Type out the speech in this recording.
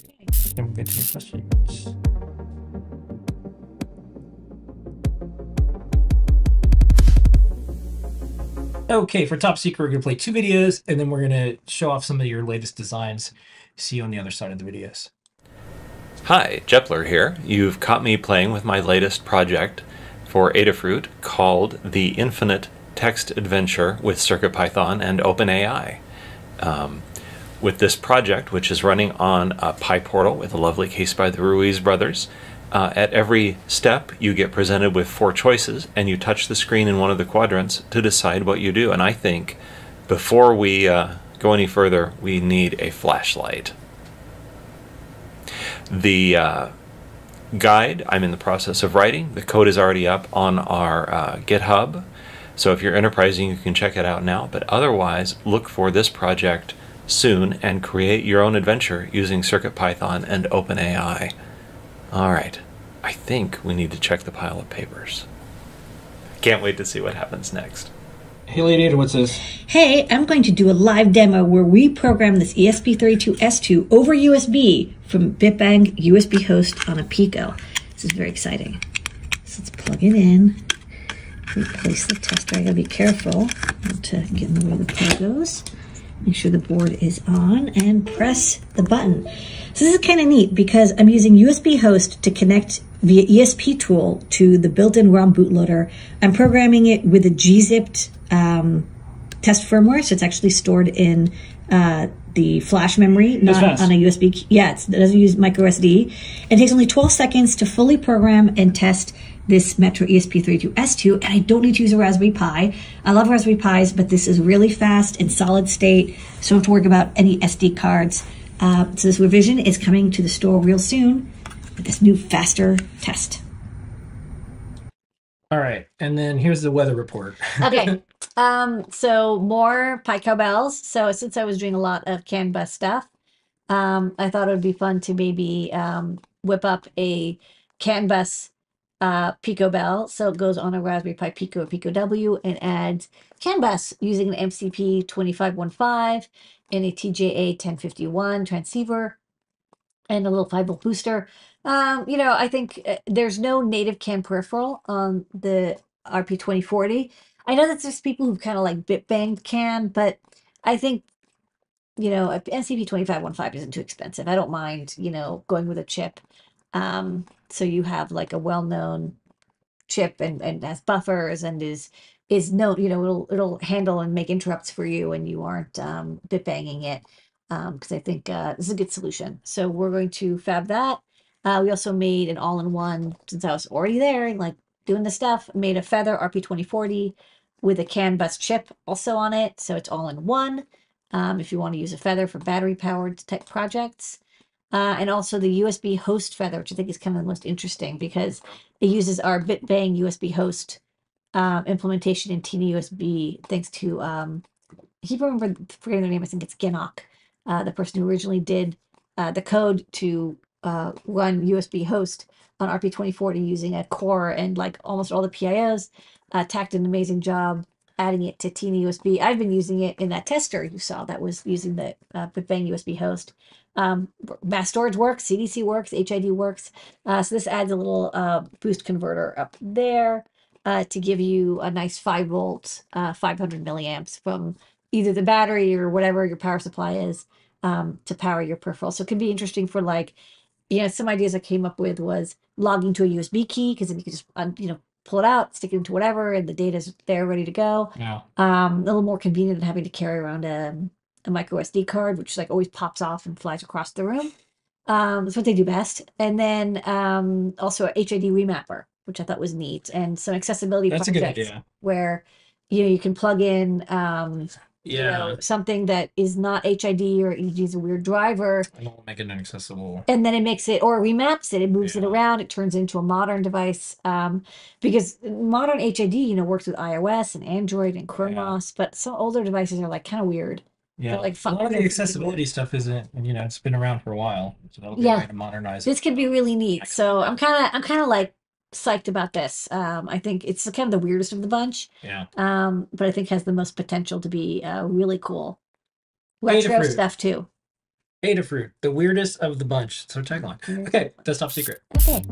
To. Okay, for top secret, we're gonna play two videos, and then we're gonna show off some of your latest designs. See you on the other side of the videos. Hi, Jepler here. You've caught me playing with my latest project for Adafruit called The Infinite Text Adventure with CircuitPython and OpenAI. Um, with this project, which is running on a PyPortal with a lovely case by the Ruiz brothers, uh, at every step, you get presented with four choices, and you touch the screen in one of the quadrants to decide what you do. And I think before we uh, go any further, we need a flashlight. The uh, guide I'm in the process of writing. The code is already up on our uh, GitHub. So if you're enterprising, you can check it out now. But otherwise, look for this project soon and create your own adventure using CircuitPython and OpenAI. All right, I think we need to check the pile of papers. Can't wait to see what happens next. Hey, Lady, what's this? Hey, I'm going to do a live demo where we program this ESP32S2 over USB from BitBang USB host on a Pico. This is very exciting. So let's plug it in. Replace the tester. I gotta be careful not to get in the way of the Pogos. Make sure the board is on and press the button. So this is kind of neat because I'm using USB host to connect via ESP tool to the built-in ROM bootloader. I'm programming it with a gzipped um, test firmware, so it's actually stored in uh, the flash memory, not on a USB. Yeah, it doesn't use micro SD. It takes only 12 seconds to fully program and test this Metro ESP32S2, and I don't need to use a Raspberry Pi. I love Raspberry Pis, but this is really fast and solid state, so I don't have to worry about any SD cards. Uh, so this revision is coming to the store real soon with this new faster test. All right, and then here's the weather report. okay, um, so more PiCowbells. So since I was doing a lot of CAN bus stuff, um, I thought it would be fun to maybe um, whip up a CAN bus uh, PiCowbell. So it goes on a Raspberry Pi Pico Pico W and adds CAN bus using an MCP 2515 and a TJA 1051 transceiver and a little 5 volt booster. Um, you know, I think uh, there's no native CAN peripheral on the RP2040. I know that there's people who've kind of like bit banged CAN, but I think, you know, MCP 2515 isn't too expensive. I don't mind, you know, going with a chip. Um, so you have like a well-known chip and, and has buffers and is is no, you know, it'll it'll handle and make interrupts for you and you aren't um, bit banging it. Because um, I think uh, this is a good solution. So we're going to fab that. Uh, we also made an all-in-one since I was already there and like doing the stuff. Made a Feather RP2040 with a CAN bus chip also on it, so it's all in one. Um, if you want to use a Feather for battery-powered type projects. Uh, and also the USB host feather, which I think is kind of the most interesting because it uses our BitBang USB host um, implementation in TinyUSB, thanks to, um, I keep remember forgetting their name, I think it's Genok, uh, the person who originally did uh, the code to uh, run USB host on RP2040 using a core and like almost all the PIOs, uh, tacked an amazing job adding it to TinyUSB. I've been using it in that tester you saw that was using the uh, BitBang USB host. Um, mass storage works, CDC works, HID works. Uh, so this adds a little uh, boost converter up there uh, to give you a nice 5 volt, uh, 500 milliamps from either the battery or whatever your power supply is um, to power your peripheral. So it can be interesting for like, you know, some ideas I came up with was logging to a USB key because then you can just, you know, pull it out, stick it into whatever, and the data's there ready to go. Yeah. Um, a little more convenient than having to carry around a, a micro SD card, which like always pops off and flies across the room. Um, that's what they do best. And then um, also a HID remapper, which I thought was neat, and some accessibility That's a projects good idea. where you know you can plug in um, you Yeah. know something that is not HID or you use a weird driver, And we'll make it inaccessible. and then it makes it or remaps it it moves it Yeah. around it turns into a modern device um because modern hid you know works with ios and android and ChromeOS but some older devices are like kind of weird Yeah. like a fun- lot of the accessibility stuff isn't, you know, it's been around for a while. So that'll be Yeah. a way to modernize it. this could be really neat so i'm kind of i'm kind of like psyched about this um i think it's kind of the weirdest of the bunch Yeah. um but i think has the most potential to be uh really cool Adafruit. retro stuff too Adafruit, the weirdest of the bunch. So tagline. Okay, that's top secret. Okay.